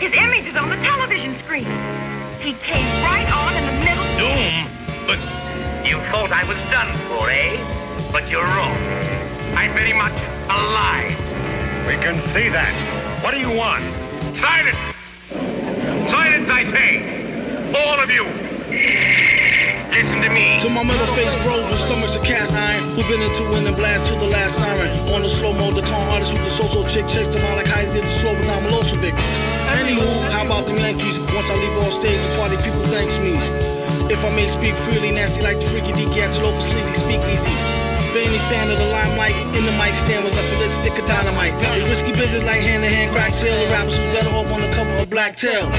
His image is on the television screen. He came right on in the middle. Doom? But you thought I was done for, eh? But you're wrong. I'm very much alive. We can see that. What do you want? Silence! Silence, I say! All of you! Listen to me. To my metal face bros with stomachs of cast iron Who been into win and blast till the last siren On the slow mode, the con artist with the so-so chick Chase them out like Heidi did the slow but I'm Milosevic Anywho, how about the Yankees? Once I leave off stage, the party people thanks me If I may speak freely, nasty like the freaky deaky at your local sleazy speakeasy any fan of the limelight, in the mic stand was a lit stick of dynamite. It's risky business like hand to hand crack sale. The rappers who's better off on the cover of Black Tail.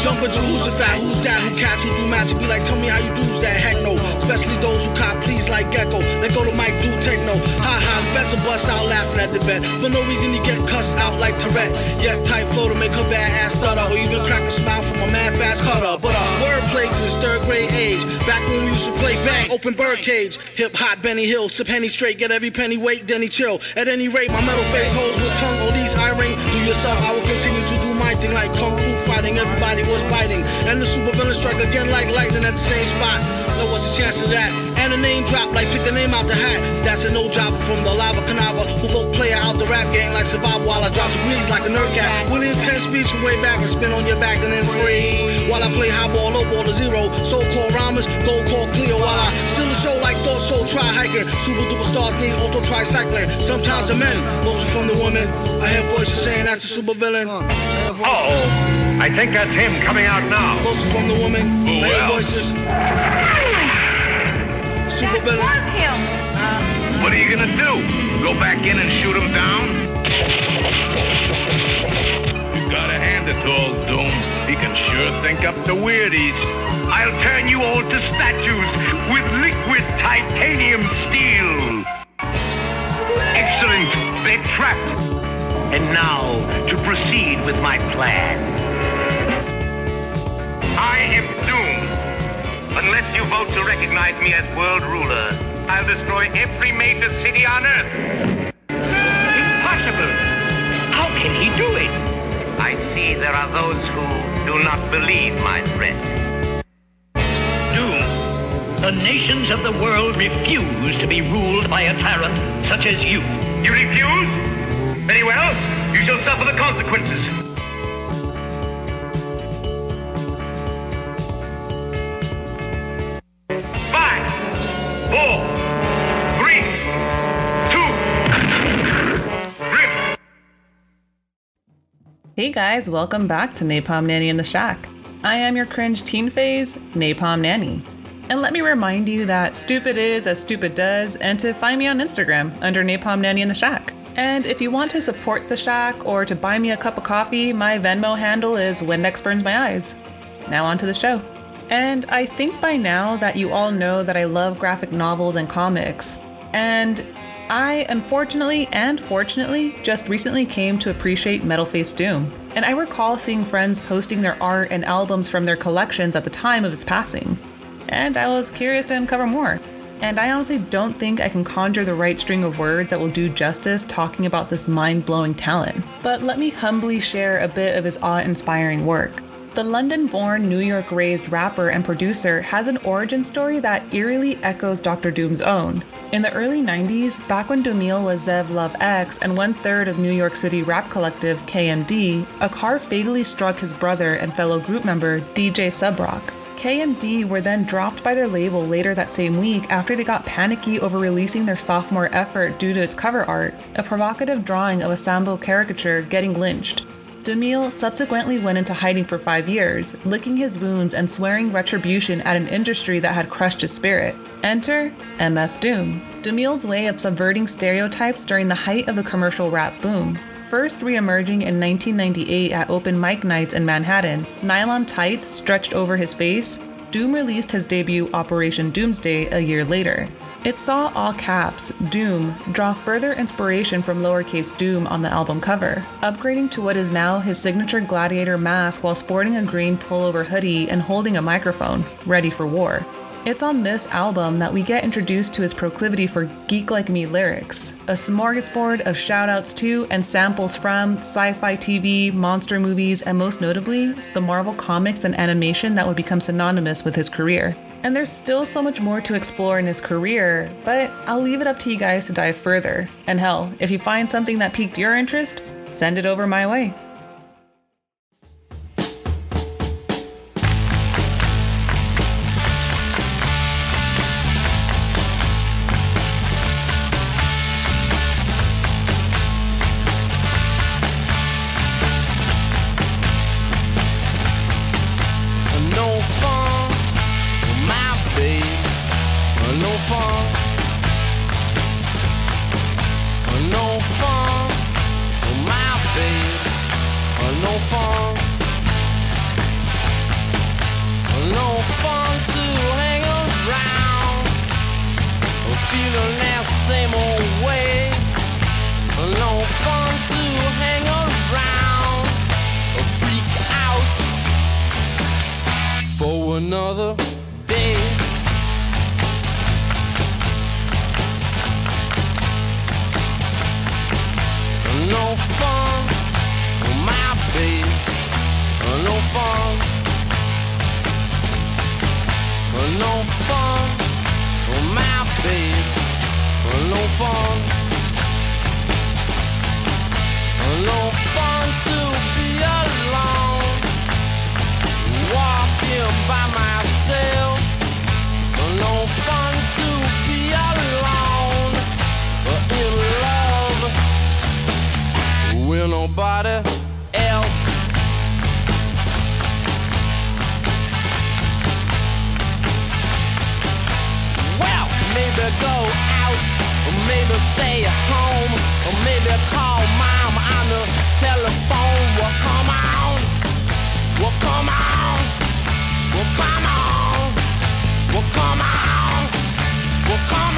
Jump at you, who's a fat, who's that? Who cats who do magic? Be like, tell me how you do's that? Heck no. Especially those who cop please like Gecko. Let go to Mike, do techno. Ha ha, bets a bust out laughing at the bet. For no reason, you get cussed out like Tourette. Yet tight flow to make her bad ass stutter. Or even crack a smile from a mad fast cutter. But uh, wordplay since third grade age. Back when we used to play bang, open birdcage. Hip hop, Benny Hill, sip penny straight, get every penny weight, then he chill. At any rate, my metal face holds with tongue, all these I ring. Do yourself, I will continue thing like kung fu fighting. Everybody was biting. And the super villain strike again like lightning at the same spot. Now what's the chance of that? And a name drop like pick a name out the hat. That's a no job from the lava canava who vote player out the rap game like survival while I drop the degrees like a nerd cat. Willie intense speech from way back and spin on your back and then freeze. While I play high ball, low ball to zero. So called rhymers, go call Cleo while I try hiking. Super duper stars need auto tricycling. Sometimes the men, mostly from the women. I hear voices saying that's a super villain. Oh, I think that's him coming out now. Mostly from the woman. I hear well. voices. Super villain. him. What are you gonna do? Go back in and shoot him down? You gotta hand it to old Doom. He can sure think up the weirdies. I'll turn you all to statues with liquid titanium steel. Excellent. They're trapped. And now to proceed with my plan. I am Doom. Unless you vote to recognize me as world ruler, I'll destroy every major city on Earth. Impossible! How can he do it? I see there are those who do not believe my threat. Doom. The nations of the world refuse to be ruled by a tyrant such as you. You refuse? Very well, you shall suffer the consequences. Five, four, three, two, rip. Hey guys, welcome back to Napalm Nanny in the Shack. I am your cringe teen phase, Napalm Nanny. And let me remind you that stupid is as stupid does, and to find me on Instagram under Napalm Nanny in the Shack. And if you want to support the Shack or to buy me a cup of coffee, my Venmo handle is Windex Burns My Eyes. Now on to the show. And I think by now that you all know that I love graphic novels and comics. And I, unfortunately and fortunately, just recently came to appreciate Metal Face Doom. And I recall seeing friends posting their art and albums from their collections at the time of his passing. And I was curious to uncover more. And I honestly don't think I can conjure the right string of words that will do justice talking about this mind blowing talent. But let me humbly share a bit of his awe inspiring work. The London born, New York raised rapper and producer has an origin story that eerily echoes Dr. Doom's own. In the early 90s, back when Dumile was Zev Love X and one third of New York City rap collective KMD, a car fatally struck his brother and fellow group member DJ Subroc. KMD were then dropped by their label later that same week after they got panicky over releasing their sophomore effort due to its cover art, a provocative drawing of a Sambo caricature getting lynched. Dumile subsequently went into hiding for five years, licking his wounds and swearing retribution at an industry that had crushed his spirit. Enter MF Doom. Dumile's way of subverting stereotypes during the height of the commercial rap boom. First re emerging in 1998 at open mic nights in Manhattan, nylon tights stretched over his face, Doom released his debut Operation Doomsday a year later. It saw all caps, Doom, draw further inspiration from lowercase doom on the album cover, upgrading to what is now his signature gladiator mask while sporting a green pullover hoodie and holding a microphone, ready for war. It's on this album that we get introduced to his proclivity for geek like me lyrics, a smorgasbord of shoutouts to and samples from sci fi TV, monster movies, and most notably, the Marvel comics and animation that would become synonymous with his career. And there's still so much more to explore in his career, but I'll leave it up to you guys to dive further. And hell, if you find something that piqued your interest, send it over my way. nobody else. Well, maybe go out, or maybe stay at home, or maybe call mom on the telephone. Well, come on, well, come on, well, come on, well, come on, well, come on.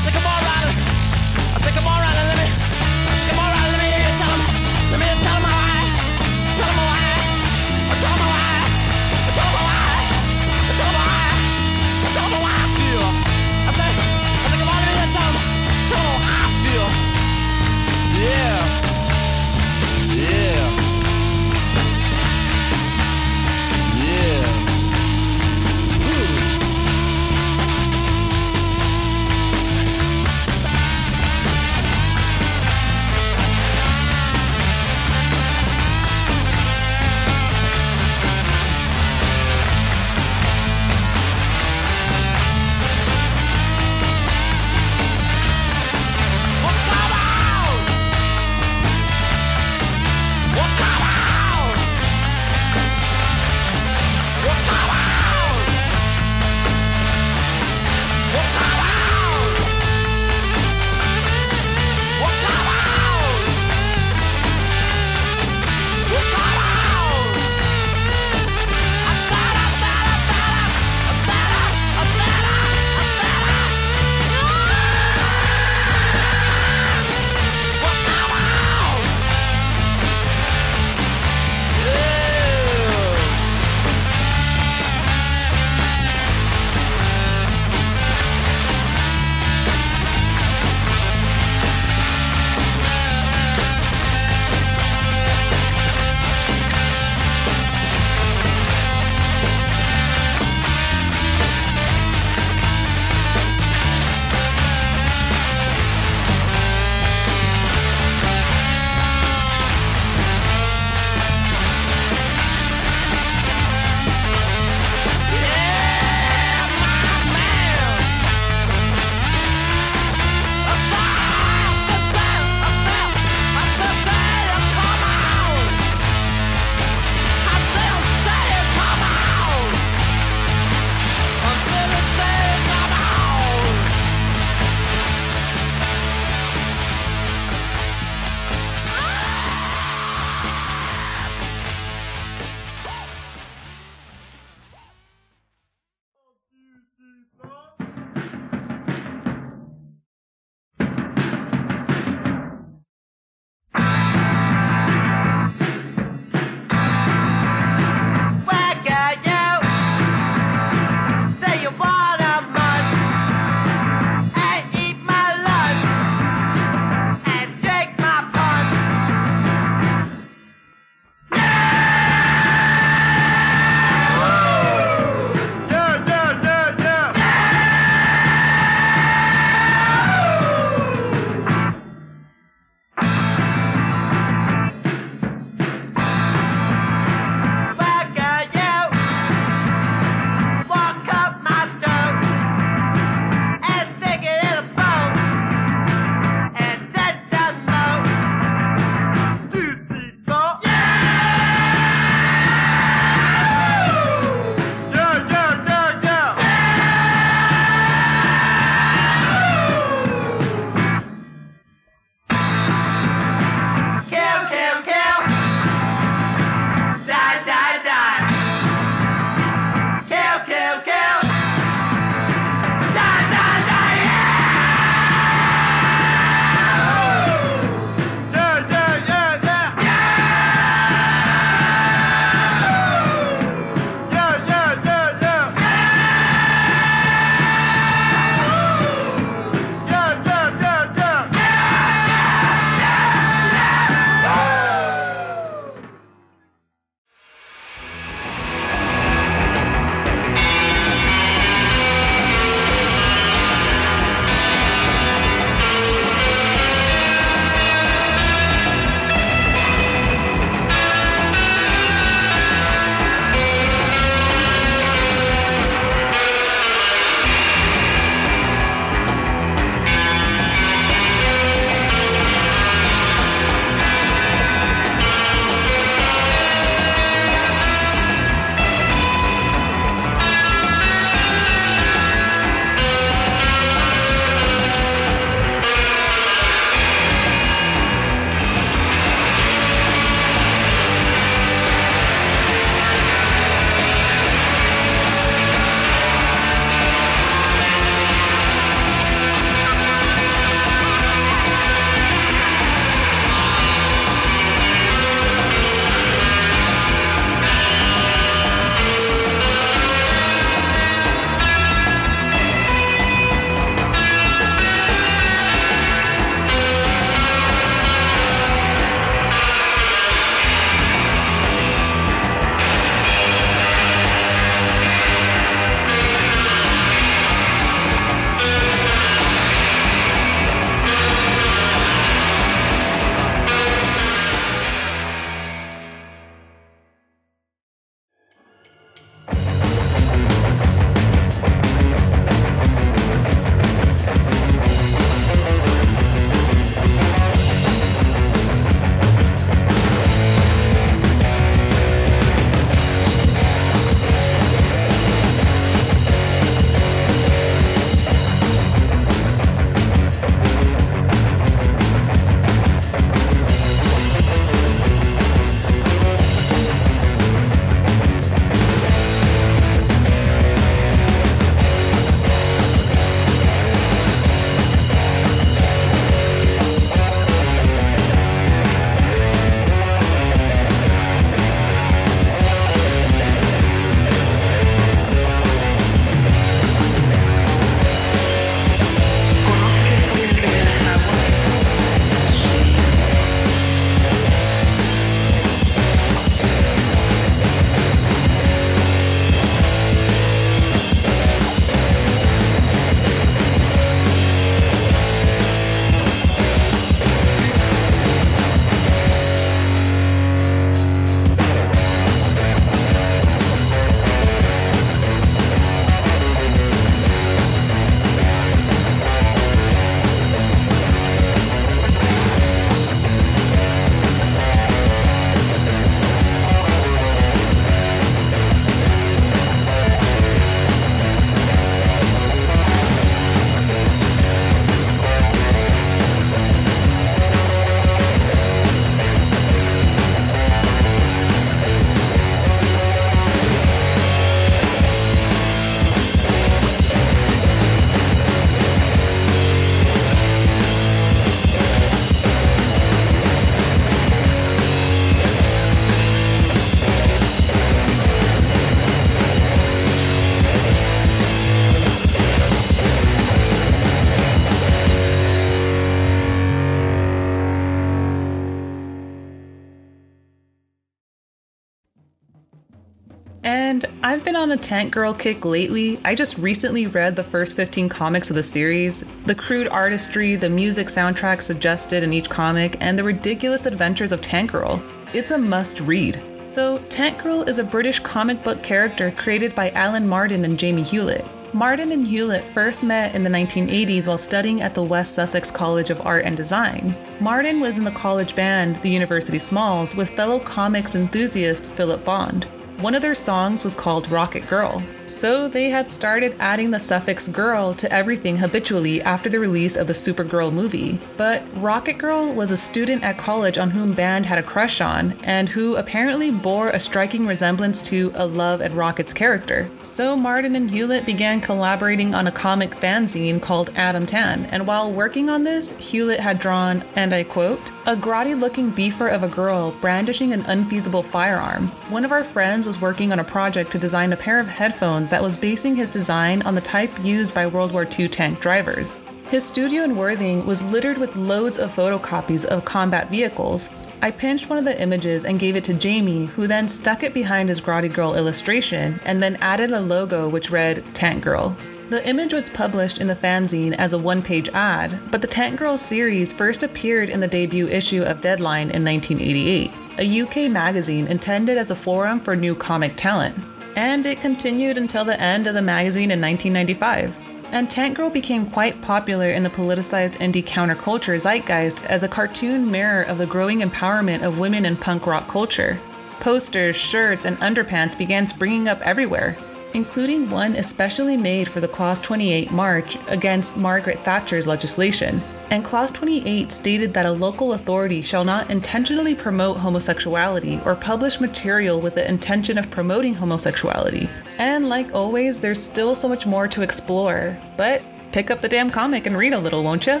I've been on a Tank Girl kick lately. I just recently read the first 15 comics of the series. The crude artistry, the music soundtrack suggested in each comic, and the ridiculous adventures of Tank Girl. It's a must read. So, Tank Girl is a British comic book character created by Alan Martin and Jamie Hewlett. Martin and Hewlett first met in the 1980s while studying at the West Sussex College of Art and Design. Martin was in the college band, the University Smalls, with fellow comics enthusiast Philip Bond. One of their songs was called Rocket Girl. So they had started adding the suffix girl to everything habitually after the release of the Supergirl movie. But Rocket Girl was a student at college on whom Bond had a crush on, and who apparently bore a striking resemblance to a Love and Rockets character. So Martin and Hewlett began collaborating on a comic fanzine called Atom Tan, and while working on this, Hewlett had drawn, and I quote, a grotty looking beefer of a girl brandishing an unfeasible firearm. One of our friends was working on a project to design a pair of headphones that was basing his design on the type used by World War II tank drivers. His studio in Worthing was littered with loads of photocopies of combat vehicles. I pinched one of the images and gave it to Jamie, who then stuck it behind his Grotty Girl illustration and then added a logo which read Tank Girl. The image was published in the fanzine as a one page ad, but the Tank Girl series first appeared in the debut issue of Deadline in 1988, a UK magazine intended as a forum for new comic talent and it continued until the end of the magazine in 1995. And Tank Girl became quite popular in the politicized indie counterculture zeitgeist as a cartoon mirror of the growing empowerment of women in punk rock culture. Posters, shirts, and underpants began springing up everywhere, including one especially made for the Clause 28 march against Margaret Thatcher's legislation. And Clause 28 stated that a local authority shall not intentionally promote homosexuality or publish material with the intention of promoting homosexuality. And like always, there's still so much more to explore, but pick up the damn comic and read a little, won't you?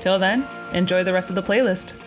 Till then, enjoy the rest of the playlist.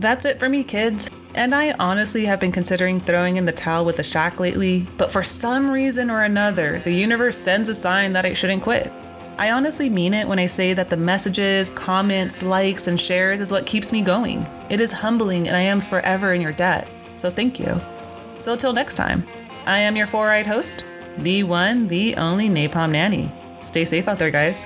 That's it for me, kids. And I honestly have been considering throwing in the towel with the shack lately, but for some reason or another, the universe sends a sign that I shouldn't quit. I honestly mean it when I say that the messages, comments, likes, and shares is what keeps me going. It is humbling, and I am forever in your debt. So thank you. So till next time, I am your four eyed host, the one, the only Napalm Nanny. Stay safe out there, guys.